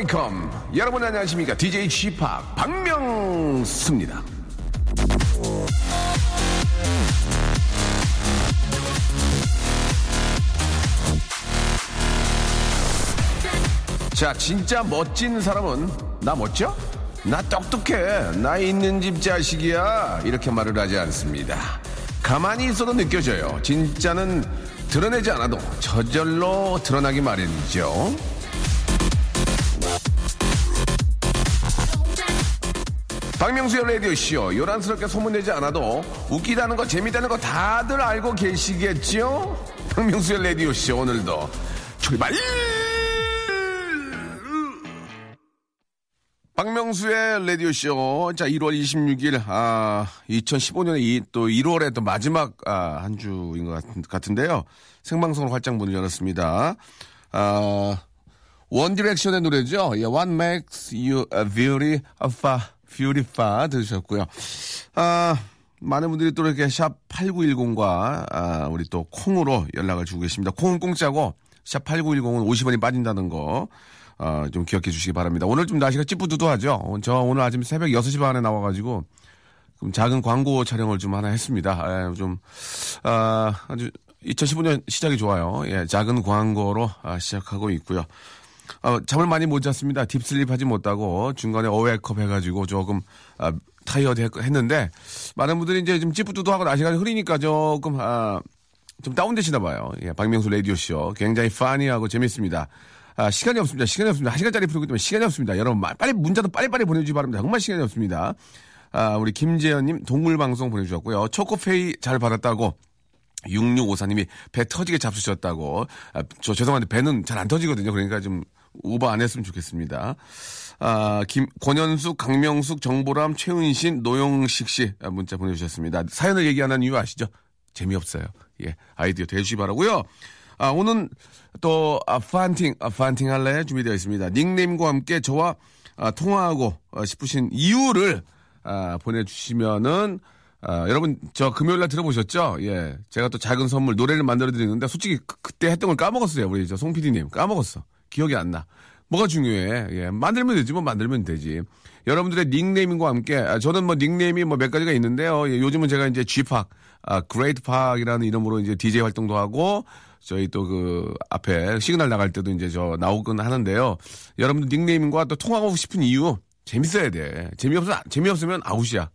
welcome. 여러분 안녕하십니까? DJ Chip 박명수입니다. 자, 진짜 멋진 사람은 나 멋져? 나 똑똑해. 나 있는 집 자식이야. 이렇게 말을 하지 않습니다. 가만히 있어도 느껴져요. 진짜는 드러내지 않아도 저절로 드러나기 마련이죠. 박명수의 라디오쇼 요란스럽게 소문내지 않아도 웃기다는 거 재미다는 거 다들 알고 계시겠죠? 박명수의 라디오쇼 오늘도 출발! 박명수의 라디오쇼. 자, 1월 26일, 아, 2015년에 이, 또 1월에 또 마지막, 아, 한 주인 것 같, 은데요 생방송으로 활짝 문을 열었습니다. 아, One Direction의 노래죠. 예, What makes you a beauty, a beautiful 들으셨고요. 아, 많은 분들이 또 이렇게 샵 8910과, 아, 우리 또 콩으로 연락을 주고 계십니다. 콩은 공짜고, 샵 8910은 50원이 빠진다는 거. 어, 좀 기억해 주시기 바랍니다. 오늘 좀 날씨가 찌뿌두두하죠. 저 오늘 아침 새벽 6시 반에 나와가지고 좀 작은 광고 촬영을 좀 하나 했습니다. 예, 좀 아, 아주 2015년 시작이 좋아요. 예, 작은 광고로 아, 시작하고 있고요. 어, 잠을 많이 못 잤습니다. deep sleep 하지 못하고 중간에 awake up 해가지고 조금 아, 타이어드 했는데 많은 분들이 이제 좀 찌뿌두두하고 날씨가 흐리니까 조금 아, 좀 다운되시나 봐요. 예, 박명수 라디오 쇼 굉장히 funny하고 재밌습니다. 아, 시간이 없습니다. 시간이 없습니다. 한 시간짜리 프로그램 때문에 시간이 없습니다. 여러분, 빨리 문자도 빨리빨리 보내주시기 바랍니다. 정말 시간이 없습니다. 아, 우리 김재현님 동물방송 보내주셨고요. 초코파이 잘 받았다고. 6654님이 배 터지게 잡수셨다고. 아, 저 죄송한데 배는 잘 안 터지거든요. 그러니까 좀 오버 안 했으면 좋겠습니다. 아, 김, 권현숙, 강명숙, 정보람, 최은신, 노영식 씨 문자 보내주셨습니다. 사연을 얘기하는 이유 아시죠? 재미없어요. 예, 아이디어 대주시 바라고요 아, 오늘 또, 아, 판팅, 아, 판팅 할래? 준비되어 있습니다. 닉네임과 함께 저와 아, 통화하고 아, 싶으신 이유를 아, 보내주시면은 아, 여러분, 저 금요일 날 들어보셨죠? 예. 제가 또 작은 선물, 노래를 만들어 드리는데, 솔직히 그, 때 했던 걸 까먹었어요. 우리 저송 PD님. 까먹었어. 기억이 안 나. 뭐가 중요해? 예. 만들면 되지, 뭐 만들면 되지. 여러분들의 닉네임과 함께, 아, 저는 뭐 닉네임이 뭐 몇 가지가 있는데요. 예, 요즘은 제가 이제 G팍, 아, great 팍이라는 이름으로 이제 DJ 활동도 하고, 저희 또 그 앞에 시그널 나갈 때도 이제 저 나오곤 하는데요. 여러분들 닉네임과 또 통화하고 싶은 이유 재밌어야 돼. 재미없어 재미없으면 아웃이야.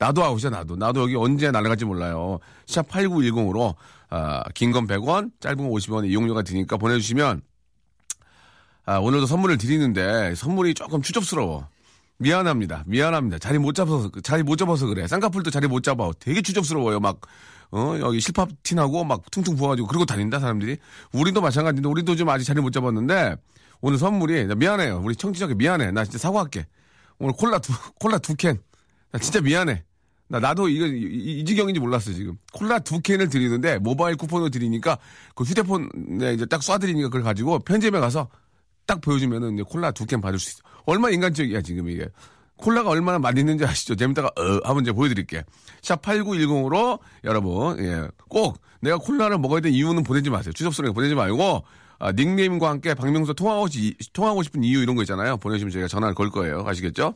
나도 아웃이야 나도. 나도 여기 언제 날아갈지 몰라요. 샵 8910으로 아, 긴 건 100원, 짧은 건 50원 이용료가 드니까 보내주시면 아, 오늘도 선물을 드리는데 선물이 조금 추접스러워. 미안합니다. 미안합니다. 자리 못 잡아서 자리 못 잡아서 그래. 쌍꺼풀도 자리 못 잡아. 되게 추접스러워요. 막 어, 여기 실밥 티나고 막 퉁퉁 부어가지고 그러고 다닌다, 사람들이. 우리도 마찬가지인데, 우리도 좀 아직 자리 못 잡았는데, 오늘 선물이, 나 미안해요. 우리 청취자께 미안해. 나 진짜 사과할게. 오늘 콜라 두, 콜라 두 캔. 나 진짜 미안해. 나, 나도 이거, 이, 이 지경인지 몰랐어, 지금. 콜라 두 캔을 드리는데, 모바일 쿠폰을 드리니까, 그 휴대폰에 이제 딱 쏴드리니까 그걸 가지고 편집에 가서 딱 보여주면은 이제 콜라 두 캔 받을 수 있어. 얼마나 인간적이야, 지금 이게. 콜라가 얼마나 맛있는지 아시죠? 재밌다가 어 한번 이제 보여드릴게. 샵 8910으로 여러분 예, 꼭 내가 콜라를 먹어야 되는 이유는 보내지 마세요. 추접스럽게 보내지 말고 아, 닉네임과 함께 박명수 통화하고, 통화하고 싶은 이유 이런 거 있잖아요. 보내주시면 저희가 전화를 걸 거예요. 아시겠죠?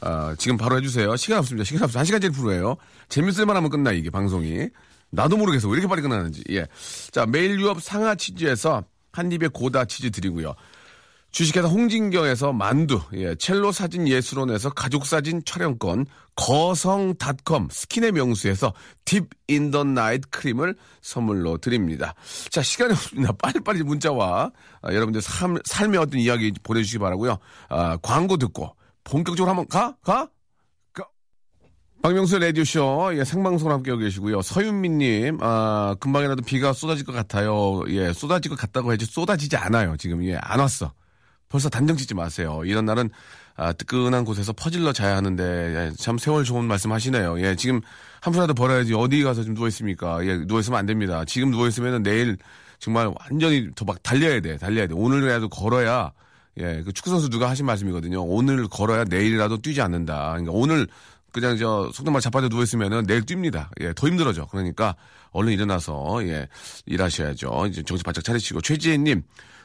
아, 지금 바로 해주세요. 시간 없습니다. 시간 없어. 한 시간짜리 프로예요. 재밌을만 하면 끝나, 이게 방송이. 나도 모르겠어. 왜 이렇게 빨리 끝나는지. 예. 자, 매일유업 상하 치즈에서 한 입에 고다 치즈 드리고요. 주식회사 홍진경에서 만두, 예, 첼로 사진 예술원에서 가족사진 촬영권, 거성닷컴 스킨의 명수에서 Deep in the Night 크림을 선물로 드립니다. 자, 시간이 없습니다. 빨리빨리 문자와 아, 여러분들 삶, 삶의 어떤 이야기 보내주시기 바라고요 아, 광고 듣고 본격적으로 한번 가? 가? 가? 박명수 라디오쇼, 예, 생방송을 함께하고 계시고요. 서윤미님, 아, 금방이라도 비가 쏟아질 것 같아요. 예, 쏟아질 것 같다고 해야지 쏟아지지 않아요. 지금, 예, 안 왔어. 벌써 단정 짓지 마세요. 이런 날은 아, 뜨끈한 곳에서 퍼질러 자야 하는데 예, 참 세월 좋은 말씀 하시네요. 예, 지금 한 푼이라도 벌어야지 어디 가서 좀 누워 있습니까? 예, 누워 있으면 안 됩니다. 지금 누워 있으면 내일 정말 완전히 더 막 달려야 돼. 달려야 돼. 오늘이라도 걸어야 예, 그 축구 선수 누가 하신 말씀이거든요. 오늘 걸어야 내일이라도 뛰지 않는다. 그러니까 오늘 그냥 저 속도 말 자빠져 누워 있으면은 내일 뜁니다. 예, 더 힘들어져. 그러니까 얼른 일어나서 예 일하셔야죠. 이제 정신 바짝 차리시고 최지혜님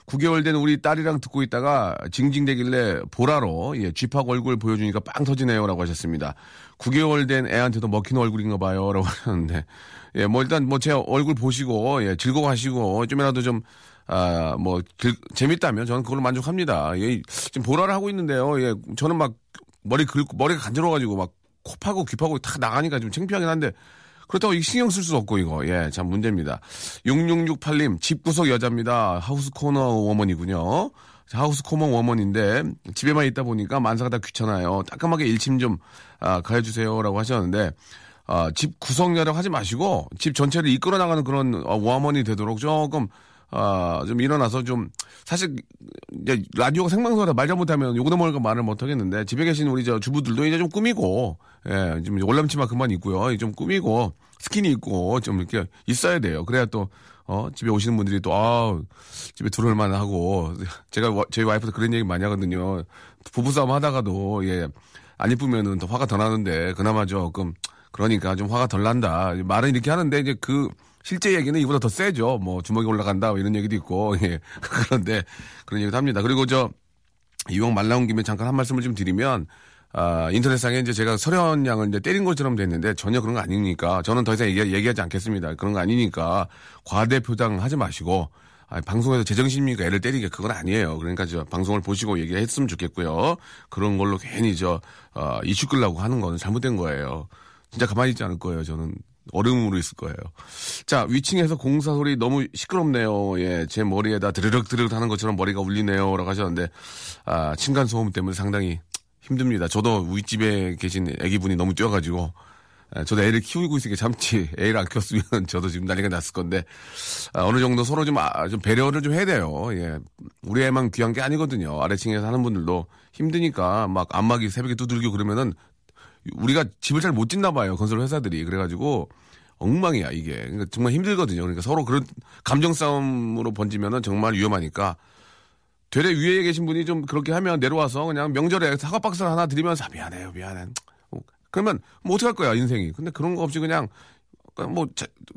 9개월 된 우리 딸이랑 듣고 있다가 징징대길래 보라로 예 쥐팍 얼굴 보여주니까 빵 터지네요라고 하셨습니다. 9개월 된 애한테도 먹히는 얼굴인가 봐요라고 하셨는데 예 뭐 일단 뭐 제 얼굴 보시고 예 즐거워하시고 좀이라도 좀 아, 뭐, 길, 재밌다면 저는 그걸로 만족합니다. 예, 지금 보라를 하고 있는데요. 예, 저는 막 머리 긁고, 머리가 간지러워가지고 막 코 파고 귀 파고 다 나가니까 좀 창피하긴 한데 그렇다고 신경 쓸 수 없고 이거. 예, 참 문제입니다. 6668님, 집구석 여자입니다. 하우스 코너 워먼이군요. 하우스 코너 워먼인데 집에만 있다 보니까 만사가 다 귀찮아요. 따끔하게 일침 좀 아, 가해주세요라고 하셨는데 아, 집 구성이라고 하지 마시고 집 전체를 이끌어 나가는 그런 어, 워먼이 되도록 조금 아, 좀 일어나서 좀, 사실, 이제, 라디오가 생방송이라 말 잘못하면 요거도 뭘까 말을 못하겠는데, 집에 계신 우리 저 주부들도 이제 좀 꾸미고, 예, 좀 올람치마 그만 있고요. 좀 꾸미고, 스킨이 있고, 좀 이렇게 있어야 돼요. 그래야 또, 어, 집에 오시는 분들이 또, 아 집에 들어올만 하고, 제가, 저희 와이프도 그런 얘기 많이 하거든요. 부부싸움 하다가도, 예, 안 이쁘면은 더 화가 더 나는데, 그나마 조금, 그러니까 좀 화가 덜 난다. 말은 이렇게 하는데, 이제 그, 실제 얘기는 이보다 더 세죠. 뭐 주먹이 올라간다 뭐 이런 얘기도 있고 예. 그런데 그런 얘기도 합니다. 그리고 저 이왕 말 나온 김에 잠깐 한 말씀을 좀 드리면 아, 인터넷상에 이제 제가 설현 양을 이제 때린 것처럼 됐는데 전혀 그런 거 아니니까 저는 더 이상 얘기, 얘기하지 않겠습니다. 그런 거 아니니까 과대 표장 하지 마시고 아, 방송에서 제정신입니까 애를 때리게 그건 아니에요. 그러니까 저 방송을 보시고 얘기했으면 좋겠고요. 그런 걸로 괜히 저 어, 이슈 끌라고 하는 거는 잘못된 거예요. 진짜 가만히 있지 않을 거예요. 저는 얼음으로 있을 거예요. 자, 위층에서 공사 소리 너무 시끄럽네요. 예, 제 머리에다 드르륵 드르륵 하는 것처럼 머리가 울리네요. 라고 하셨는데, 아, 층간소음 때문에 상당히 힘듭니다. 저도 윗집에 계신 애기분이 너무 뛰어가지고, 예, 저도 애를 키우고 있으니까 참지, 애를 안 키웠으면 저도 지금 난리가 났을 건데, 아, 어느 정도 서로 좀, 아, 좀 배려를 좀 해야 돼요. 예. 우리 애만 귀한 게 아니거든요. 아래층에 사는 분들도 힘드니까 막 안마기 새벽에 두들기고 그러면은 우리가 집을 잘 못 짓나 봐요. 건설 회사들이. 그래가지고 엉망이야 이게. 그러니까 정말 힘들거든요. 그러니까 서로 그런 감정 싸움으로 번지면은 정말 위험하니까 되레 위에 계신 분이 좀 그렇게 하면 내려와서 그냥 명절에 사과 박스 하나 드리면서 아, 미안해요, 미안해. 어, 그러면 뭐 어떡할 거야 인생이. 근데 그런 거 없이 그냥 뭐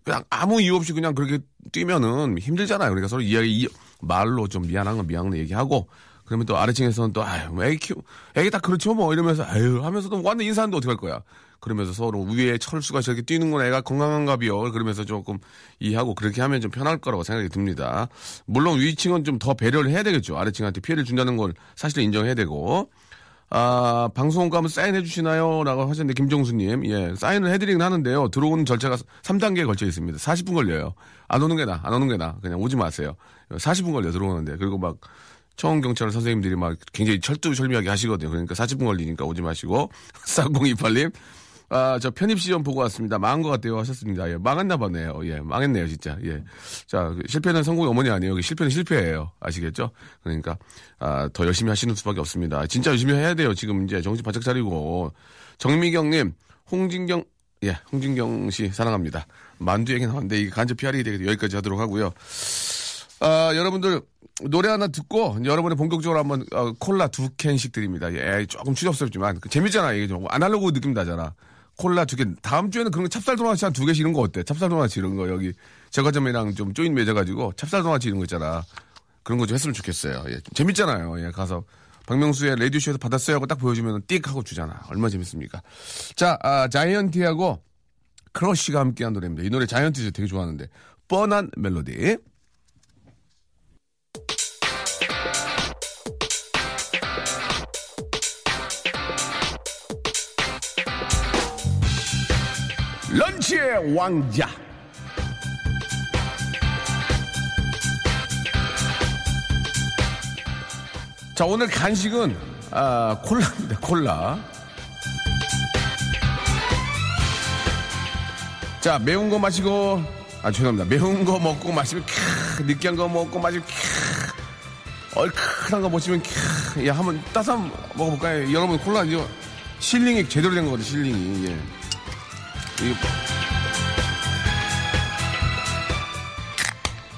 그냥 아무 이유 없이 그냥 그렇게 뛰면은 힘들잖아요. 그러니까 서로 이야기 말로 좀 미안한 건 미안한 거 얘기하고 그러면 또 아래층에서는 또 아유 뭐 애기 키우 애기 딱 그렇죠 뭐 이러면서 아유 하면서도 완전 인사하는데 어떡할 거야 그러면서 서로 위에 철수가 저렇게 뛰는 건 애가 건강한가 비요 그러면서 조금 이해하고 그렇게 하면 좀 편할 거라고 생각이 듭니다 물론 위층은 좀 더 배려를 해야 되겠죠 아래층한테 피해를 준다는 걸 사실 인정해야 되고 아, 방송 가면 사인해 주시나요? 라고 하셨는데, 김정수님. 예, 사인을 해드리긴 하는데요. 들어오는 절차가 3단계에 걸쳐 있습니다. 40분 걸려요. 안 오는 게 나, 안 오는 게 나. 그냥 오지 마세요. 40분 걸려, 들어오는데. 그리고 막, 청원 경찰 선생님들이 막 굉장히 철두철미하게 하시거든요. 그러니까 40분 걸리니까 오지 마시고. 4028님. 아, 저 편입 시험 보고 왔습니다. 망한 것 같아요. 하셨습니다. 예, 망했나 보네요. 예, 망했네요, 진짜. 예. 자, 그 실패는 성공의 어머니 아니에요. 여기 실패는 실패예요. 아시겠죠? 그러니까, 아, 더 열심히 하시는 수밖에 없습니다. 진짜 열심히 해야 돼요. 지금 이제 정신 바짝 차리고. 정미경님, 홍진경, 예, 홍진경 씨 사랑합니다. 만두 얘기 나왔는데 이게 간접 PR이 되게 여기까지 하도록 하고요. 아, 여러분들 노래 하나 듣고 여러분의 본격적으로 한번 어, 콜라 두 캔씩 드립니다. 예, 조금 추접스럽지만 그 재밌잖아 이게 좀 아날로그 느낌 나잖아. 콜라 두 개. 다음 주에는 그런 거 찹쌀 도넛이 한 두 개씩 이런 거 어때? 찹쌀 도넛 이런 거 여기 제과점이랑 좀 조인 맺어가지고 찹쌀 도넛 이런 거 있잖아. 그런 거 좀 했으면 좋겠어요. 예, 재밌잖아요. 예, 가서 박명수의 레디쇼에서 받았어요 하고 딱 보여주면 띡 하고 주잖아. 얼마나 재밌습니까? 자, 아, 자이언티하고 크러쉬가 함께한 노래입니다. 이 노래 자이언티 되게 좋아하는데 뻔한 멜로디. 런치의 왕자. 자, 오늘 간식은, 아, 콜라입니다, 콜라. 자, 매운 거 마시고, 아, 죄송합니다. 매운 거 먹고 마시면, 캬, 느끼한 거 먹고 마시면, 캬, 얼큰한 거 마시면, 캬, 야, 한번 따서 먹어볼까요? 여러분, 콜라, 이거, 실링이 제대로 된 거거든요, 실링이. 예.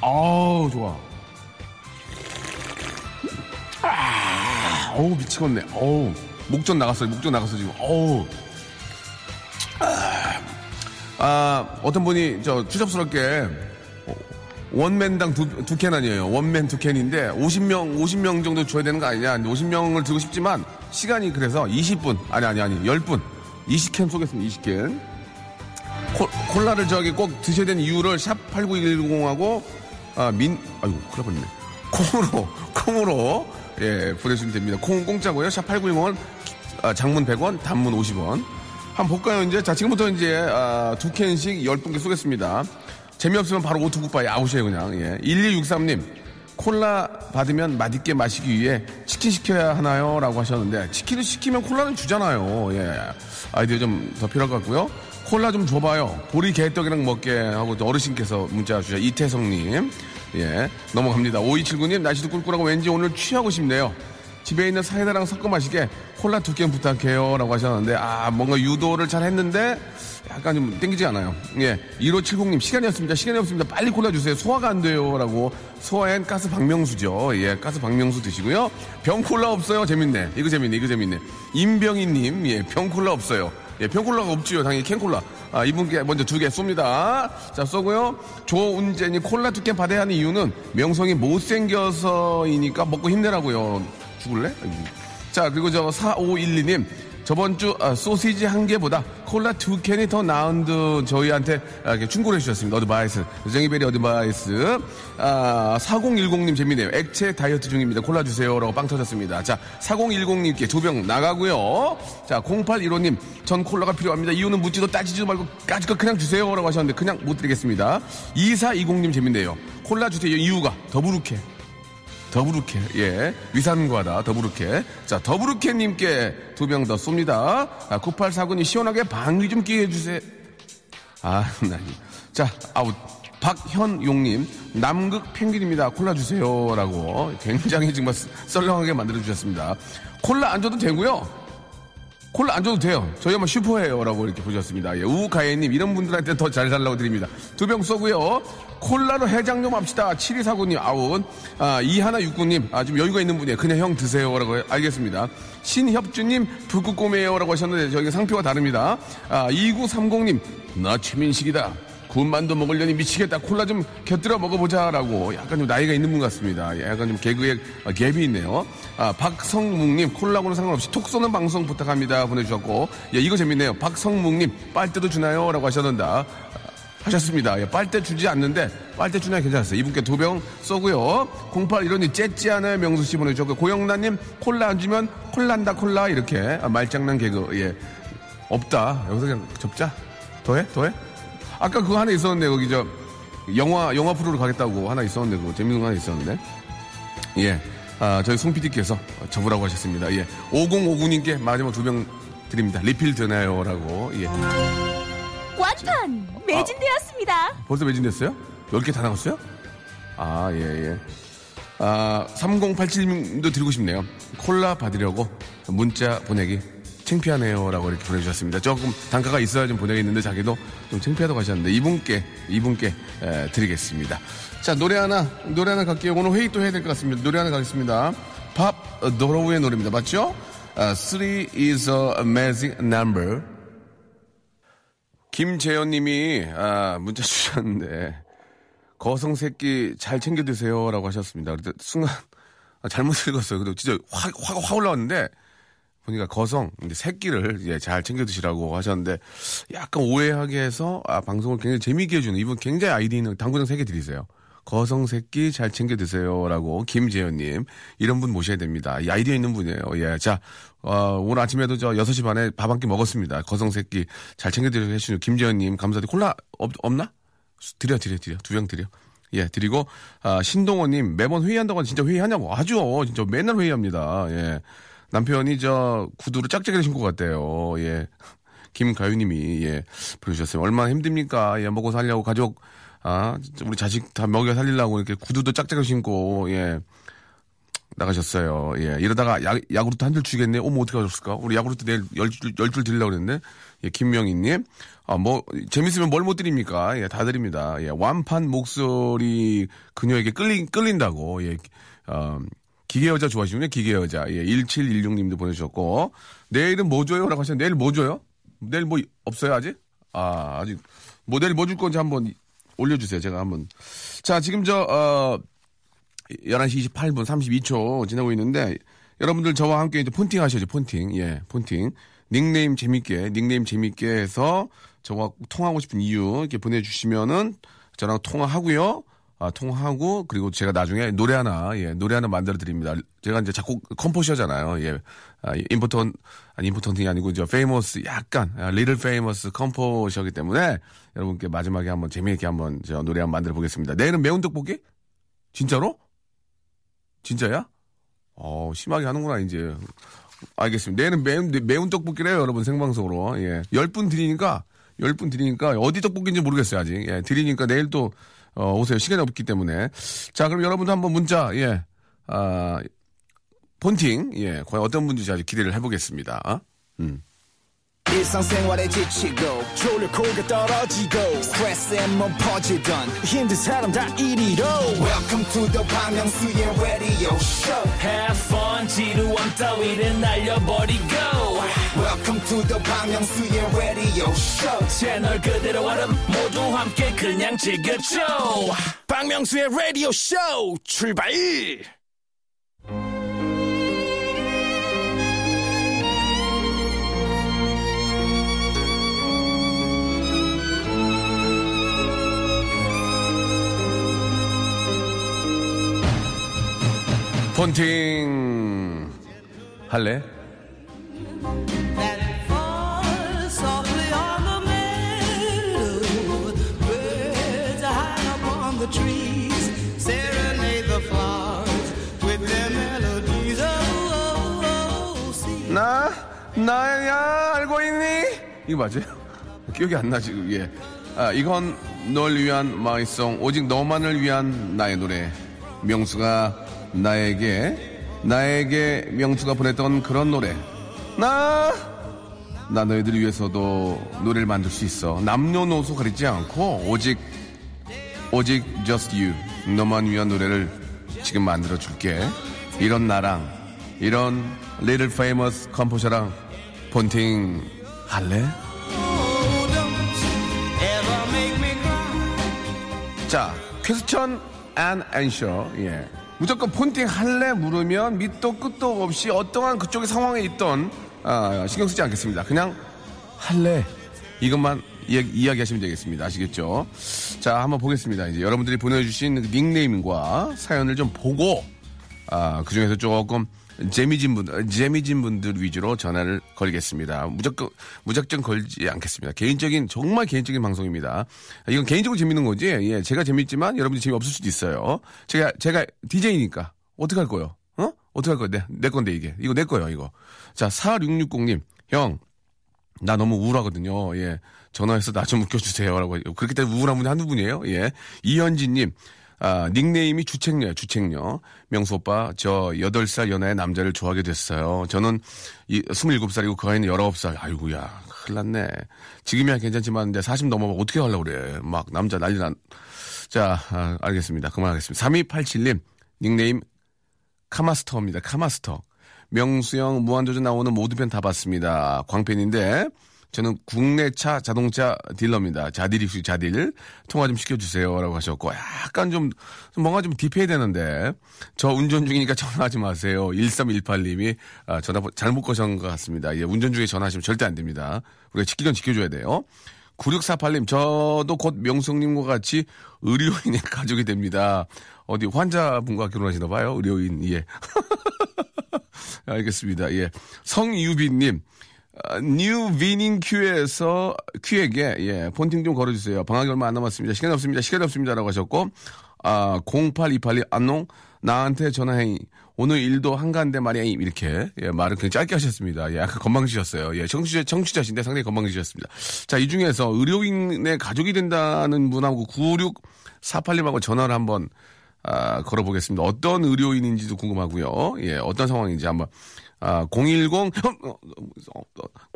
아우, 좋아. 아, 어우, 미치겠네. 어우, 목전 나갔어요. 목전 나갔어, 지금. 어우. 아, 아, 어떤 분이 저 추잡스럽게 원맨당 두, 두 캔 아니에요. 원맨 두 캔인데 50명, 50명 정도 줘야 되는 거 아니냐. 50명을 들고 싶지만 시간이 그래서 20분, 아니, 아니, 아니, 10분. 20캔 쏘겠습니다, 20캔. 콜, 라를 저기 꼭 드셔야 되는 이유를 샵 8910하고, 아, 민, 아이고, 큰일 날 뻔했네. 콩으로, 콩으로, 예, 보내주시면 됩니다. 콩은 공짜고요. 샵 8910은 아, 장문 100원, 단문 50원. 한번 볼까요, 이제? 자, 지금부터 이제, 아, 두 캔씩 10분께 쏘겠습니다. 재미없으면 바로 오투국바에 아웃이에요, 그냥. 예. 1263님, 콜라 받으면 맛있게 마시기 위해 치킨 시켜야 하나요? 라고 하셨는데, 치킨을 시키면 콜라는 주잖아요. 예. 아이디어 좀 더 필요할 것 같고요. 콜라 좀 줘봐요. 보리 개떡이랑 먹게 하고 어르신께서 문자 주셔. 이태성님. 예. 넘어갑니다. 5279님, 날씨도 꿀꿀하고 왠지 오늘 취하고 싶네요. 집에 있는 사이다랑 섞어 마시게 콜라 두 캔 부탁해요. 라고 하셨는데, 아, 뭔가 유도를 잘 했는데, 약간 좀 땡기지 않아요. 예. 1570님, 시간이 없습니다. 시간이 없습니다. 빨리 콜라 주세요. 소화가 안 돼요. 라고. 소화엔 가스 박명수죠. 예. 가스 박명수 드시고요. 병 콜라 없어요. 재밌네. 이거 재밌네. 이거 재밌네. 임병희님, 예. 병 콜라 없어요. 예. 병 콜라가 없지요. 당연히 캔 콜라. 아, 이분께 먼저 두 개 쏩니다. 자, 쏘고요. 조운재님, 콜라 두 캔 받아야 하는 이유는 명성이 못생겨서이니까 먹고 힘내라고요. 죽을래? 자, 그리고 저 4512님. 저번 주 아, 소시지 한 개보다 콜라 두 캔이 더 나은 듯 저희한테 아, 충고를 해주셨습니다. advice. 정이 very advice. 아, 4010님 재밌네요. 액체 다이어트 중입니다. 콜라 주세요. 라고 빵 터졌습니다. 자, 4010님께 두 병 나가고요. 자, 0815님. 전 콜라가 필요합니다. 이유는 묻지도 따지지도 말고 까짓거 그냥 주세요. 라고 하셨는데 그냥 못 드리겠습니다. 2420님 재밌네요. 콜라 주세요. 이유가 더부룩해. 더부룩해. 예. 위산과다. 더부룩해. 자, 더부룩해님께 두 병 더 쏩니다. 아, 9849님 시원하게 방귀 좀 끼게 해주세요. 아, 나 자, 아웃. 박현용님, 남극 펭귄입니다. 콜라 주세요. 라고 굉장히 정말 썰렁하게 만들어주셨습니다. 콜라 안 줘도 되고요. 콜라 안 줘도 돼요. 저희 한번 슈퍼해요. 라고 이렇게 보셨습니다. 예, 우가예님, 이런 분들한테 더 잘 살라고 드립니다. 두 병 쏘고요. 콜라로 해장 좀 합시다. 7249님, 아웃. 아, 이하나육구님, 아, 좀 여유가 있는 분이에요. 그냥 형 드세요. 라고 알겠습니다. 신협주님, 북극곰이에요. 라고 하셨는데, 저희가 상표가 다릅니다. 아, 2930님, 나 최민식이다. 군만두 먹으려니 미치겠다. 콜라 좀 곁들여 먹어보자라고 약간 좀 나이가 있는 분 같습니다. 예, 약간 좀 개그에 갭이 있네요. 아, 박성묵님 콜라고는 상관없이 톡 쏘는 방송 부탁합니다 보내주셨고 예, 이거 재밌네요. 박성묵님 빨대도 주나요?라고 하셨는데 하셨습니다. 예, 빨대 주지 않는데 빨대 주나요? 괜찮았어요. 이분께 두 병 쏘고요. 08 이런이 째찌 않아요 명수 씨 보내주셨고 고영란님 콜라 안 주면 콜란다 콜라 이렇게 아, 말장난 개그 예 없다. 여기서 그냥 접자. 더해 더해. 아까 그거 하나 있었는데 거기 저 영화 영화 프로로 가겠다고 하나 있었는데 그거 재밌는 거 하나 있었는데 예. 아, 저희 송 PD께서 접으라고 하셨습니다. 예. 5059님께 마지막 두 병 드립니다. 리필 되나요?라고. 예. 완판 매진되었습니다. 아, 벌써 매진됐어요? 10개 다 나갔어요? 아, 예, 예. 아, 3087님도 드리고 싶네요. 콜라 받으려고 문자 보내기 창피하네요. 라고 이렇게 보내주셨습니다. 조금 단가가 있어야 좀 보내겠는데 자기도 좀 창피하다고 하셨는데 이분께, 이분께 에, 드리겠습니다. 자, 노래 하나, 노래 하나 갈게요. 오늘 회의 또 해야 될 것 같습니다. 노래 하나 가겠습니다. 밥 노로우의 노래입니다. 맞죠? 아, three is a amazing number. 김재현 님이, 아, 문자 주셨는데, 거성 새끼 잘 챙겨 드세요. 라고 하셨습니다. 그때 순간, 아, 잘못 읽었어요. 그래도 진짜 확, 확, 확 올라왔는데, 보니까 거성, 근데 새끼를 예, 잘 챙겨 드시라고 하셨는데, 약간 오해하게 해서, 아, 방송을 굉장히 재미있게 해주는, 이분 굉장히 아이디 있는 당구장 세개 드리세요. 거성 새끼 잘 챙겨 드세요라고 김재현님 이런 분 모셔야 됩니다. 이 아이디어 있는 분이에요. 예, 자 어, 오늘 아침에도 저 6시 반에 밥 한 끼 먹었습니다. 거성 새끼 잘 챙겨 드시는 김재현님 감사드리고 콜라 없, 없나? 드려 드려 드려 두 병 드려. 예, 드리고 아, 신동호님 매번 회의한다고 하는 진짜 회의하냐고 하죠. 진짜 맨날 회의합니다. 예, 남편이 저 구두를 짝짝이를 신고 갔대요. 예. 김가유님이 예 보내주셨어요. 얼마나 힘듭니까? 예, 먹고 살려고 가족 아, 우리 자식 다 먹여 살리려고 이렇게 구두도 짝짝이 신고, 예. 나가셨어요. 예. 이러다가 야, 야구르트 한 줄 주겠네. 어머, 어떻게 하셨을까? 우리 야구르트 내일 열 줄, 열줄 드리려고 그랬는데. 예, 김명희님. 아, 뭐, 재밌으면 뭘 못 드립니까? 예, 다 드립니다. 예, 완판 목소리 그녀에게 끌린, 끌린다고. 예, 어, 기계 여자 좋아하시군요. 기계 여자. 예, 1716님도 보내주셨고. 내일은 뭐 줘요? 라고 하셨는데, 내일 뭐 줘요? 내일 뭐 없어요, 아직? 아, 아직. 뭐 내일 뭐 줄 건지 한번 올려주세요. 제가 한번. 자, 지금 저, 어, 11시 28분 32초 지나고 있는데, 여러분들 저와 함께 이제 폰팅 하셔야죠, 폰팅. 예, 폰팅. 닉네임 재밌게, 닉네임 재밌게 해서 저와 통화하고 싶은 이유 이렇게 보내주시면은 저랑 통화하고요. 아, 통화하고 그리고 제가 나중에 노래 하나 예 노래 하나 만들어 드립니다. 제가 이제 작곡 composer잖아요. 예 아, 임포턴 아니 임포턴이 아니고 저 famous 약간 아, little famous composer기 때문에 여러분께 마지막에 한번 재미있게 한번 저 노래 한번 만들어 보겠습니다. 내일은 매운 떡볶이? 진짜로? 진짜야? 어 심하게 하는구나 이제 알겠습니다. 내일은 매운 매운 떡볶이래요 여러분 생방송으로 예열분 드리니까 열분 드리니까 어디 떡볶이인지 모르겠어요 아직 예 드리니까 내일 또 어, 오세요. 시간이 없기 때문에. 자, 그럼 여러분도 한번 문자, 예, 아, 폰팅, 예, 과연 어떤 분인지 아주 기대를 해보겠습니다. 음. 일상생활에 지치고, 떨어지고, 퍼지던, welcome to the Bang Myung-soo's radio show Have fun 지루함 따위를 날려버리고 welcome to the Myung-soo's radio show 채널 그대로 얼음 모두 함께 그냥 즐겨줘 박명수의 라디오 쇼 출발 폰팅 할래? 나야 알고 있니? 이거 맞아요? 기억이 안 나 지금 예. 아 이건 널 위한 마이송 오직 너만을 위한 나의 노래 명수가 나에게 나에게 명수가 보냈던 그런 노래 나 나 너희들 위해서도 노래를 만들 수 있어 남녀노소 가리지 않고 오직 오직 just you 너만 위한 노래를 지금 만들어 줄게 이런 나랑 이런 little famous 컴포저랑 폰팅 할래? 자 question and answer 예. 무조건 폰팅 할래 물으면 밑도 끝도 없이 어떠한 그쪽의 상황에 있던 아, 신경 쓰지 않겠습니다. 그냥 할래. 이것만 이야기, 이야기하시면 되겠습니다. 아시겠죠? 자 한번 보겠습니다. 이제 여러분들이 보내주신 그 닉네임과 사연을 좀 보고 아, 그 중에서 조금 재미진 분, 재미진 분들 위주로 전화를 걸겠습니다. 무조건, 무작정 걸지 않겠습니다. 개인적인, 정말 개인적인 방송입니다. 이건 개인적으로 재밌는 거지. 예, 제가 재밌지만 여러분이 재미없을 수도 있어요. 제가, 제가 DJ니까 어떻게 할 거요? 어? 어떻게 할 거요? 내, 내 건데 이게. 이거 내 거요, 이거. 자, 4660님. 형, 나 너무 우울하거든요. 예. 전화해서 나 좀 웃겨주세요. 라고. 그렇기 때문에 우울한 분이 한두 분이에요. 예. 이현진님. 아, 닉네임이 주책녀예요, 주책녀. 명수 오빠, 저 8살 연하의 남자를 좋아하게 됐어요. 저는 이 27살이고 그 아이는 19살. 아이고야, 큰일 났네. 지금이야 괜찮지만 이제 40 넘어면 어떻게 하려고 그래. 막 남자 난리 난. 자, 아, 알겠습니다. 그만하겠습니다. 3287님, 닉네임 카마스터입니다. 카마스터. 명수형 무한도전 나오는 모든 편 다 봤습니다. 광팬인데 저는 국내차 자동차 딜러입니다. 자딜이 자딜 통화 좀 시켜주세요 라고 하셨고 약간 좀, 좀 뭔가 좀 딥해야 되는데 저 운전 중이니까 전화하지 마세요. 1318님이 아, 전화 잘못 거신 것 같습니다. 예, 운전 중에 전화하시면 절대 안 됩니다. 우리가 지킬 건 지켜줘야 돼요. 9648님, 저도 곧 명성님과 같이 의료인의 가족이 됩니다. 어디 환자분과 결혼하시나 봐요. 의료인, 예. 알겠습니다. 예. 성유빈님, 아, 뉴 위닝 큐에서 큐에게 예 폰팅 좀 걸어주세요. 방학이 얼마 안 남았습니다. 시간이 없습니다. 시간이 없습니다라고 하셨고 아 0828이 안농 나한테 전화해 오늘 일도 한가한데 말이야 이렇게 예 말을 그냥 짧게 하셨습니다. 예 약간 건방지셨어요. 예 청취자 청취자신데 상당히 건방지셨습니다. 자 이 중에서 의료인의 가족이 된다는 분하고 9648님하고 전화를 한번 아, 걸어보겠습니다. 어떤 의료인인지도 궁금하고요. 예, 어떤 상황인지 한번 아, 010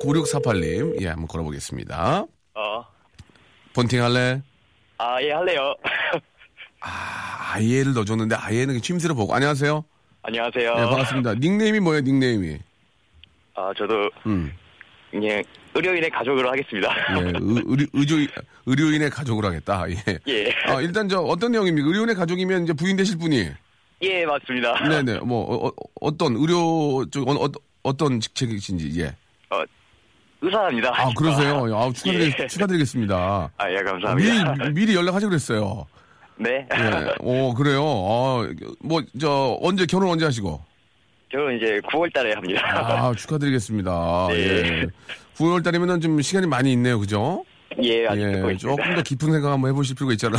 9648님 예, 한번 걸어보겠습니다. 어, 본팅 할래? 아, 예, 할래요. 아, 아예를 넣어줬는데 아예는 취임새로 보고 안녕하세요. 안녕하세요. 네, 반갑습니다. 닉네임이 뭐예요? 닉네임이? 아, 저도 음, 그냥 의료인의 가족으로 하겠습니다. 예, 의, 의료, 의료인의 가족을 하겠다. 예. 예. 아, 일단 저 어떤 내용입니까? 의료인의 가족이면 이제 부인 되실 분이 예, 맞습니다. 네네 뭐 어, 떤 의료 쪽 어, 어, 어 떤 직책이신지 예. 어, 의사입니다. 아 그러세요. 아 축하드리, 예. 축하드리겠습니다. 아, 예, 미리 감사합니다. 미리 연락하지 그랬어요. 네. 예. 오 그래요. 아 뭐저 언제 결혼 언제 하시고? 저는 이제 9월 달에 합니다. 아 축하드리겠습니다. 네. 예. 9월 달이면은 좀 시간이 많이 있네요, 그죠? 예, 예. 조금 더 깊은 생각 한번 해보실 필요가 있잖아.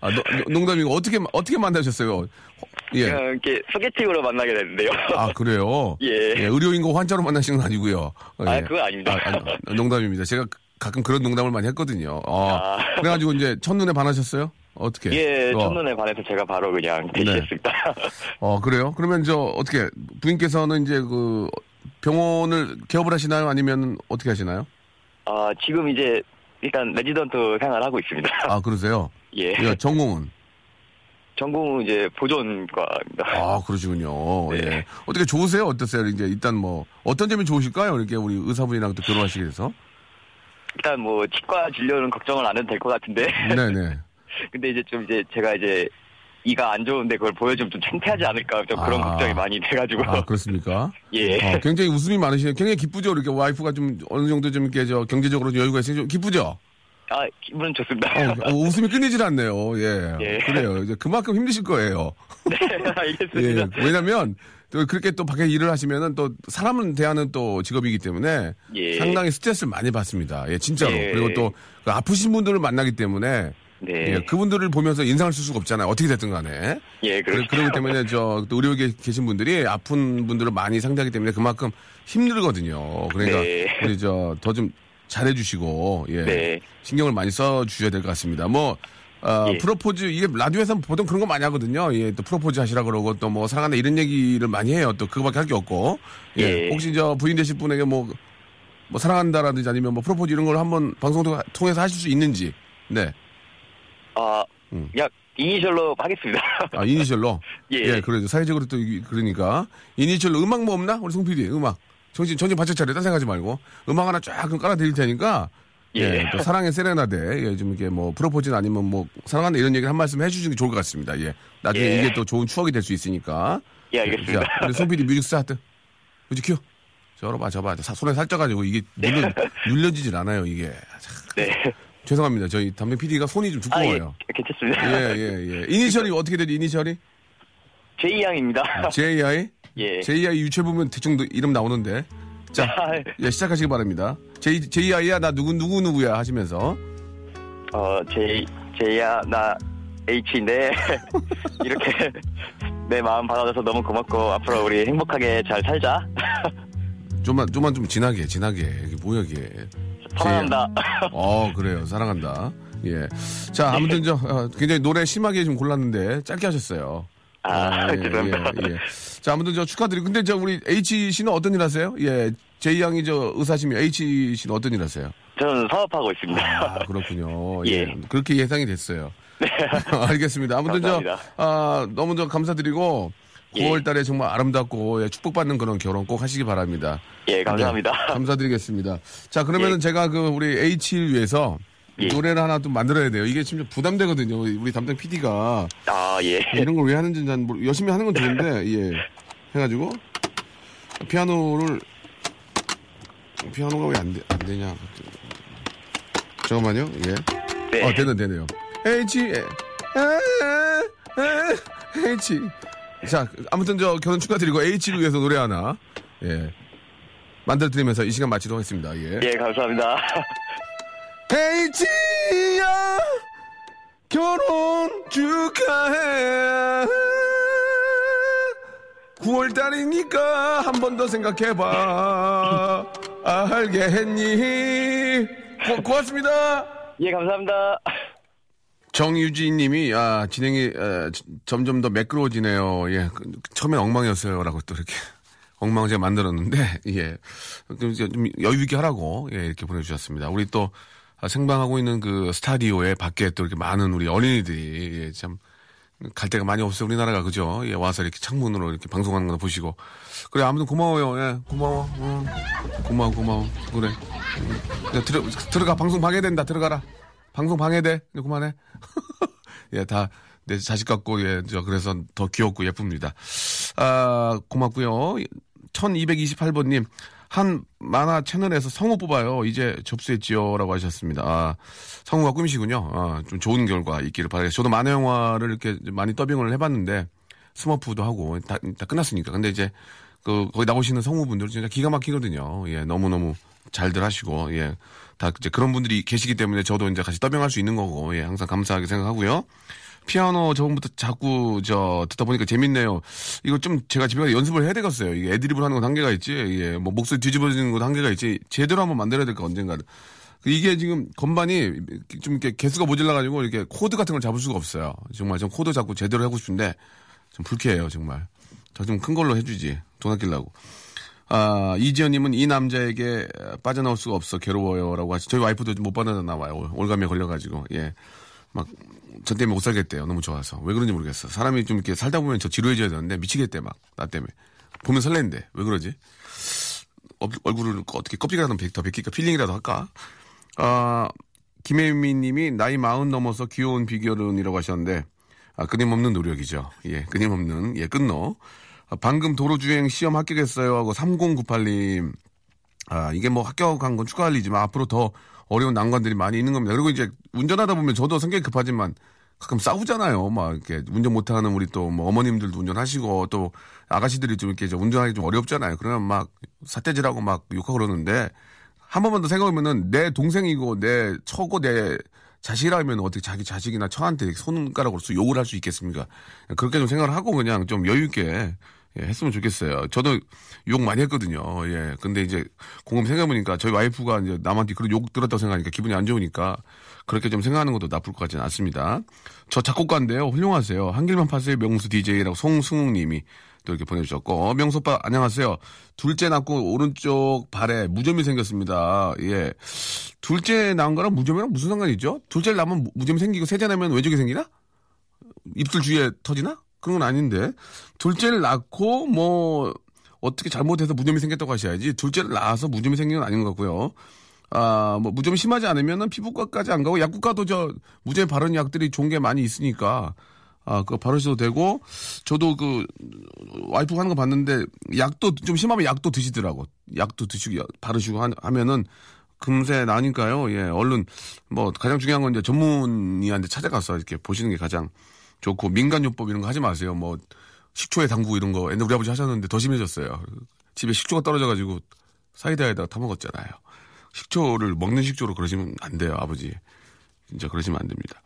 아, 노- 농담이고 어떻게 어떻게 만나셨어요? 예. 그냥 이렇게 소개팅으로 만나게 됐는데요. 아 그래요? 예. 의료인과 환자로 만나신 건 아니고요. 아, 예. 그건 아닙니다. 아, 농담입니다. 제가 가끔 그런 농담을 많이 했거든요. 어, 아. 그래가지고 이제 첫눈에 반하셨어요? 어떻게? 예, 어, 첫눈에 반해서 제가 바로 그냥 대시했습니다. 어, 그래요? 그러면 저 어떻게 부인께서는 이제 그 병원을 개업을 하시나요? 아니면 어떻게 하시나요? 아, 지금 이제 일단 레지던트 생활하고 있습니다. 아 그러세요? 예. 예, 전공은? 전공은 이제 보존과입니다. 아 그러시군요. 네. 예. 어떻게 좋으세요? 어떠세요? 이제 일단 뭐 어떤 점이 좋으실까요? 이렇게 우리 의사분이랑 또 결혼하시게 돼서? 일단 뭐 치과 진료는 걱정을 안 해도 될 것 같은데. 네네. 근데 이제 좀 이제 제가 이제 이가 안 좋은데 그걸 보여주면 좀 창피하지 않을까 좀 그런 아. 걱정이 많이 돼가지고. 아 그렇습니까? 예. 어, 굉장히 웃음이 많으시네요. 굉장히 기쁘죠. 이렇게 와이프가 좀 어느 정도 좀 이렇게 저 경제적으로 좀 여유가 있으니 좀 기쁘죠. 아 기분 좋습니다. 어, 어, 웃음이 끊이질 않네요. 예. 예. 그래요. 이제 그만큼 힘드실 거예요. 네, 알겠습니다. 예. 왜냐면 또 그렇게 또 밖에 일을 하시면은 또 사람을 대하는 또 직업이기 때문에 예. 상당히 스트레스를 많이 받습니다. 예, 진짜로. 예. 그리고 또 그 아프신 분들을 만나기 때문에 네. 예, 그분들을 보면서 인상을 쓸 수가 없잖아요. 어떻게 됐든 간에. 예, 그러, 그렇죠. 그렇기 때문에 저또 의료에 계신 분들이 아픈 분들을 많이 상대하기 때문에 그만큼 힘들거든요. 그러니까 네. 우리 저 더 좀 잘해주시고 예 네. 신경을 많이 써 주셔야 될 것 같습니다. 뭐 어, 예. 프로포즈 이게 라디오에서 보통 그런 거 많이 하거든요. 예, 또 프로포즈 하시라 그러고 또 뭐 사랑한다 이런 얘기를 많이 해요. 또 그거밖에 할 게 없고 예, 예. 혹시 저 부인 되실 분에게 뭐 뭐 사랑한다라든지 아니면 뭐 프로포즈 이런 걸 한번 방송 통- 통해서 하실 수 있는지 네. 아, 음. 그냥 이니셜로 하겠습니다. 아, 이니셜로? 예. 그래죠. 사회적으로 또, 그러니까. 이니셜로 음악 뭐 없나? 우리 송 PD, 음악. 정신, 정신 바짝 차려. 딴 생각하지 말고. 음악 하나 쫙 깔아드릴 테니까. 예. 예. 또 사랑의 세레나데. 예, 좀 이렇게 뭐, 프로포즈는 아니면 뭐, 사랑한다 이런 얘기를 한 말씀 해주시는 게 좋을 것 같습니다. 예. 나중에 예. 이게 또 좋은 추억이 될 수 있으니까. 예, 알겠습니다. 자, 우리 송 PD music start. music cue. 저러봐, 저봐. 사- 손에 살쪄가지고 이게 눌려, 눌려지질 않아요, 이게. 참, 네. 죄송합니다. 저희 담배 PD가 손이 좀 아, 예, 두꺼워요. 괜찮습니다. 예, 예, 예. 이니셜이 어떻게 되죠, 이니셜이? 제이양입니다. JI? 예. JI 유체 보면 대충 도- 이름 나오는데. 자, 아, 예, 시작하시기 바랍니다. J, JI야, 나 누구, 누구, 누구야 하시면서. 어, 제이, 제이야, 나 H인데, 이렇게 내 마음 받아줘서 너무 고맙고, 앞으로 우리 행복하게 잘 살자. 좀만, 좀만 좀 진하게, 진하게. 이게 뭐야, 이게. 사랑한다. 어, 그래요. 사랑한다. 예. 자, 아무튼 저, 어, 굉장히 노래 심하게 좀 골랐는데, 짧게 하셨어요. 아, 죄송합니다. 예, 예. 자, 아무튼 저 축하드리고. 근데 저 우리 H 씨는 어떤 일 하세요? 예. J 양이 저 의사시면 H 씨는 어떤 일 하세요? 저는 사업하고 있습니다. 아, 그렇군요. 예. 예. 그렇게 예상이 됐어요. 알겠습니다. 아무튼 감사합니다. 저, 아, 너무 저 감사드리고, 예. 9월 달에 정말 아름답고, 예, 축복받는 그런 결혼 꼭 하시기 바랍니다. 예, 감사합니다. 네, 감사드리겠습니다. 자, 그러면은 예. 제가 그 우리 H를 위해서 예. 노래를 하나 또 만들어야 돼요. 이게 진짜 부담되거든요. 우리 담당 PD가 아, 예. 이런 걸 왜 하는지 난 모르, 열심히 하는 건 좋은데, 예. 해가지고, 피아노를, 피아노가 왜 안, 되, 안 되냐. 잠깐만요, 예. 네. 어, 되네, 되네요. H, 에, 에, 에, H. 자, 아무튼 저 결혼 축하드리고 H를 위해서 노래 하나, 예. 만들어 드리면서 이 시간 마치도록 하겠습니다, 예. 예, 감사합니다. H야, 결혼 축하해. 9월달이니까 한 번 더 생각해봐. 알겠니? 고, 고맙습니다. 예, 감사합니다. 정유진 님이, 아, 진행이, 에, j- 점점 더 매끄러워지네요. 예. 그, 처음엔 엉망이었어요. 라고 또 이렇게. 엉망을 제가 만들었는데, 예. 좀, 이제 좀 여유 있게 하라고, 예, 이렇게 보내주셨습니다. 우리 또, 아, 생방하고 있는 그 스타디오에 밖에 또 이렇게 많은 우리 어린이들이, 예, 참, 갈 데가 많이 없어요. 우리나라가, 그죠? 예, 와서 이렇게 창문으로 이렇게 방송하는 거 보시고. 그래, 아무튼 고마워요. 예, 고마워. 응. 고마워, 고마워. 그래. 응. 야, 들어, 들어가. 방송 방해된다. 들어가라. 방송 방해돼. 이제 그만해. 예, 다 내 자식 같고, 예, 저, 그래서 더 귀엽고 예쁩니다. 아, 고맙고요 1228번님, 한 만화 채널에서 성우 뽑아요. 이제 접수했지요. 라고 하셨습니다. 아, 성우가 꿈이시군요. 아, 좀 좋은 결과 있기를 바라겠습니다. 저도 만화 영화를 이렇게 많이 더빙을 해봤는데, 스머프도 하고, 다, 다 끝났으니까. 근데 이제, 그, 거기 나오시는 성우분들 진짜 기가 막히거든요. 예, 너무 너무 잘들 하시고, 예. 다 이제 그런 분들이 계시기 때문에 저도 이제 같이 더빙할 수 있는 거고, 예, 항상 감사하게 생각하고요. 피아노 저번부터 자꾸 저 듣다 보니까 재밌네요. 이거 좀 제가 집에 가서 연습을 해야 되겠어요. 이게 애드립을 하는 건 한계가 있지. 예, 뭐 목소리 뒤집어지는 건 한계가 있지. 제대로 한번 만들어야 될 거 언젠가는. 이게 지금 건반이 좀 이렇게 개수가 모질라 가지고 이렇게 코드 같은 걸 잡을 수가 없어요. 정말 좀 코드 잡고 제대로 하고 싶은데 좀 불쾌해요 정말. 저 좀 큰 걸로 해 주지. 돈 아끼려고. 아, 이지연님은 이 남자에게 빠져나올 수가 없어 괴로워요라고 하시. 저희 와이프도 못 빠져나와요. 올가미에 걸려가지고 예, 막 저 때문에 못 살겠대요. 너무 좋아서 왜 그런지 모르겠어. 사람이 좀 이렇게 살다 보면 저 지루해져야 되는데 미치겠대 막 나 때문에 보면 설레는데 왜 그러지? 어, 얼굴을 어떻게 껍질이라도 더 벗기니까 필링이라도 할까? 아, 김혜미 님이 나이 마흔 넘어서 귀여운 비결은이라고 하셨는데, 아, 끊임없는 노력이죠. 예, 끊임없는, 예, 끊노. 아, 방금 도로주행 시험 합격했어요 하고 3098님, 아, 이게 뭐 합격한 건 축하할 일이지만 앞으로 더 어려운 난관들이 많이 있는 겁니다. 그리고 이제 운전하다 보면 저도 성격이 급하지만 가끔 싸우잖아요. 막 이렇게 운전 못하는 우리 또 뭐 어머님들도 운전하시고 또 아가씨들이 좀 이렇게 좀 운전하기 좀 어렵잖아요. 그러면 막 사태질하고 막 욕하고 그러는데 한 번만 더 생각하면은 내 동생이고 내 처고 내 자식이라면 어떻게 자기 자식이나 처한테 손가락으로 써 욕을 할 수 있겠습니까? 그렇게 좀 생각을 하고 그냥 좀 여유 있게 예, 했으면 좋겠어요. 저도 욕 많이 했거든요. 예. 근데 이제 공금 생각해보니까 저희 와이프가 이제 남한테 그런 욕 들었다고 생각하니까 기분이 안 좋으니까 그렇게 좀 생각하는 것도 나쁠 것 같지는 않습니다. 저 작곡가인데요. 훌륭하세요. 한길만 파세요. 명수 DJ라고 송승욱 님이 또 이렇게 보내주셨고. 어, 명수 오빠 안녕하세요. 둘째 낳고 오른쪽 발에 무좀이 생겼습니다. 예. 둘째 낳은 거랑 무좀이랑 무슨 상관이 있죠? 둘째 낳으면 무- 무좀이 생기고 셋째 낳으면 외적이 생기나? 입술 주위에 터지나? 그런 건 아닌데. 둘째를 낳고 뭐 어떻게 잘못해서 무좀이 생겼다고 하셔야지. 둘째를 낳아서 무좀이 생긴 건 아닌 것 같고요. 아, 뭐 무좀이 심하지 않으면은 피부과까지 안 가고 약국가도 저 무좀이 바르는 약들이 좋은 게 많이 있으니까 아, 그거 바르셔도 되고 저도 그 와이프가 하는 거 봤는데 약도 좀 심하면 약도 드시더라고. 약도 드시고 약- 바르시고 하, 하면은 금세 나니까요. 예, 얼른 뭐 가장 중요한 건 이제 전문의한테 찾아가서 이렇게 보시는 게 가장 좋고 민간요법 이런 거 하지 마세요. 뭐 식초에 담그고 이런 거 옛날 우리 아버지 하셨는데 더 심해졌어요. 집에 식초가 떨어져가지고 사이다에다가 타 먹었잖아요. 식초를 먹는 식초로 그러시면 안 돼요, 아버지. 진짜 그러시면 안 됩니다.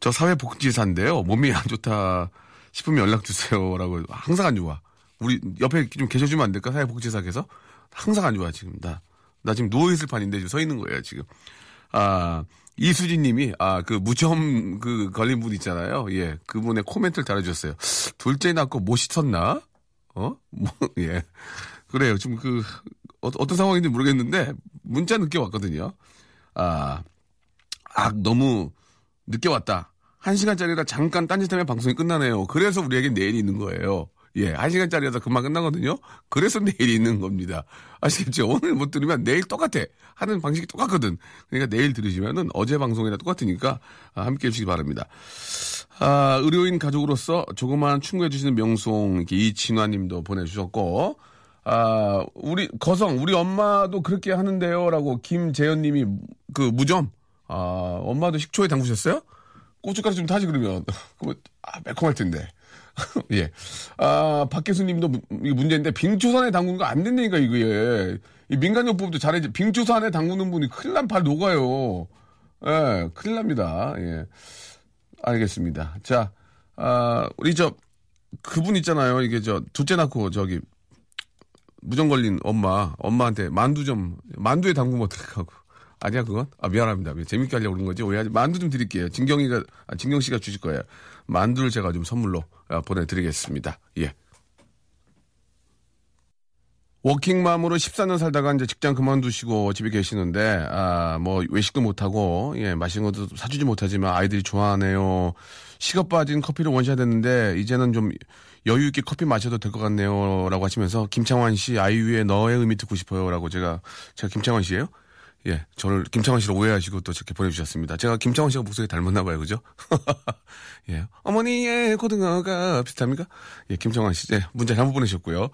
저 사회복지사인데요. 몸이 안 좋다 싶으면 연락 주세요라고 항상 안 좋아. 우리 옆에 좀 계셔주면 안 될까? 사회복지사께서 항상 안 좋아 지금 나. 나 지금 누워 있을 판인데 지금 서 있는 거예요 지금. 아 이수진 님이 아 그 무점 그 걸린 분 있잖아요. 예. 그분의 코멘트를 달아주셨어요. 둘째 낳고 못 씻었나? 어? 뭐, 예. 그래요. 지금 그 어, 어떤 상황인지 모르겠는데 문자 늦게 왔거든요. 아, 아 너무 늦게 왔다. 한 시간짜리라 잠깐 딴짓하면 방송이 끝나네요. 그래서 우리에게 내일이 있는 거예요. 예, 한 시간짜리라서 금방 끝나거든요. 그래서 내일이 있는 겁니다. 아시겠죠? 오늘 못 들으면 내일 똑같아. 하는 방식이 똑같거든. 그러니까 내일 들으시면은 어제 방송이랑 똑같으니까 아, 함께 해주시기 바랍니다. 아, 의료인 가족으로서 조그마한 충고해주시는 명송, 이진화 님도 보내주셨고, 아, 우리, 거성, 우리 엄마도 그렇게 하는데요. 라고 김재현 님이 그 무점, 아, 엄마도 식초에 담그셨어요? 고춧가루 좀 타지 그러면. 그러면, 아, 매콤할 텐데. 예. 아, 박계수 님도 무- 이거 문제인데, 빙초산에 담그는 거 안 된다니까, 이거에. 이 민간요법도 잘해지. 빙초산에 담그는 분이 큰일 난 발 녹아요. 예, 큰일 납니다. 예. 알겠습니다. 자, 아, 우리 저, 그분 있잖아요. 이게 저, 둘째 낳고 저기, 무정 걸린 엄마, 엄마한테 만두 좀, 만두에 담그면 어떡하고. 아니야, 그건? 아, 미안합니다. 재밌게 하려고 그런 거지. 오해하지. 만두 좀 드릴게요. 진경이가, 아, 진경 씨가 주실 거예요. 만두를 제가 좀 선물로 아, 보내드리겠습니다. 예. 워킹맘으로 14년 살다가 이제 직장 그만두시고 집에 계시는데, 아, 뭐, 외식도 못하고, 예, 맛있는 것도 사주지 못하지만 아이들이 좋아하네요. 식어 빠진 커피를 원샷 했는데, 이제는 좀 여유있게 커피 마셔도 될 것 같네요. 라고 하시면서, 김창완 씨, 아이유의 너의 의미 듣고 싶어요. 라고 제가, 제가 김창완 씨예요 예, 저를 김창완 씨로 오해하시고 또 이렇게 보내주셨습니다. 제가 김창완 씨가 목소리 닮았나 봐요, 그죠? 예, 어머니의 고등어가 비슷합니까? 예, 김창완 씨, 예, 문자 잘못 보내셨고요.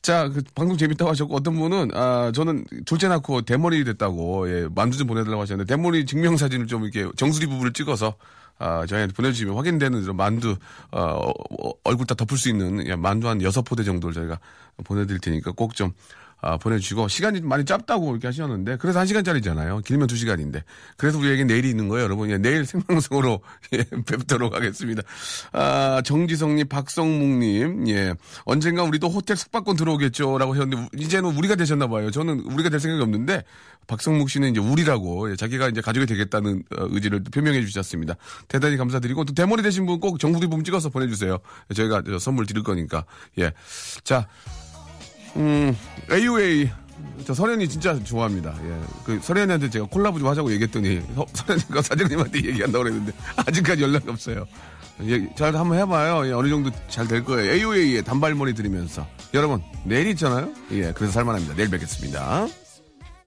자, 그 방송 재밌다고 하셨고 어떤 분은 아 저는 졸제 낳고 대머리 됐다고 예, 만두 좀 보내달라고 하셨는데 대머리 증명 사진을 좀 이렇게 정수리 부분을 찍어서 아, 저희한테 보내주시면 확인되는 대로 만두, 어, 어, 얼굴 다 덮을 수 있는, 예, 만두 한 여섯 포대 정도를 저희가 보내드릴 테니까 꼭 좀, 아, 보내주시고, 시간이 많이 짧다고 이렇게 하셨는데, 그래서 한 시간짜리잖아요. 길면 두 시간인데. 그래서 우리에게 내일이 있는 거예요, 여러분. 예, 내일 생방송으로, 예, 뵙도록 하겠습니다. 아, 정지성님, 박성묵님, 예. 언젠가 우리도 호텔 숙박권 들어오겠죠. 라고 하셨는데, 이제는 우리가 되셨나 봐요. 저는 우리가 될 생각이 없는데, 박성묵 씨는 이제 우리라고, 예, 자기가 이제 가족이 되겠다는 어, 의지를 표명해 주셨습니다. 대단히 감사드리고, 또 대머리 되신 분 꼭 정수리 부분 찍어서 보내주세요. 저희가 저 선물 드릴 거니까. 예. 자, 음, AOA. 저 설현이 진짜 좋아합니다. 예. 그 설현이한테 제가 콜라보 좀 하자고 얘기했더니 서, 설현이가 사장님한테 얘기한다고 그랬는데 아직까지 연락이 없어요. 예, 잘 한번 해봐요. 예, 어느 정도 잘 될 거예요. AOA의 단발머리 들으면서. 여러분, 내일 있잖아요? 예, 그래서 살만합니다. 내일 뵙겠습니다.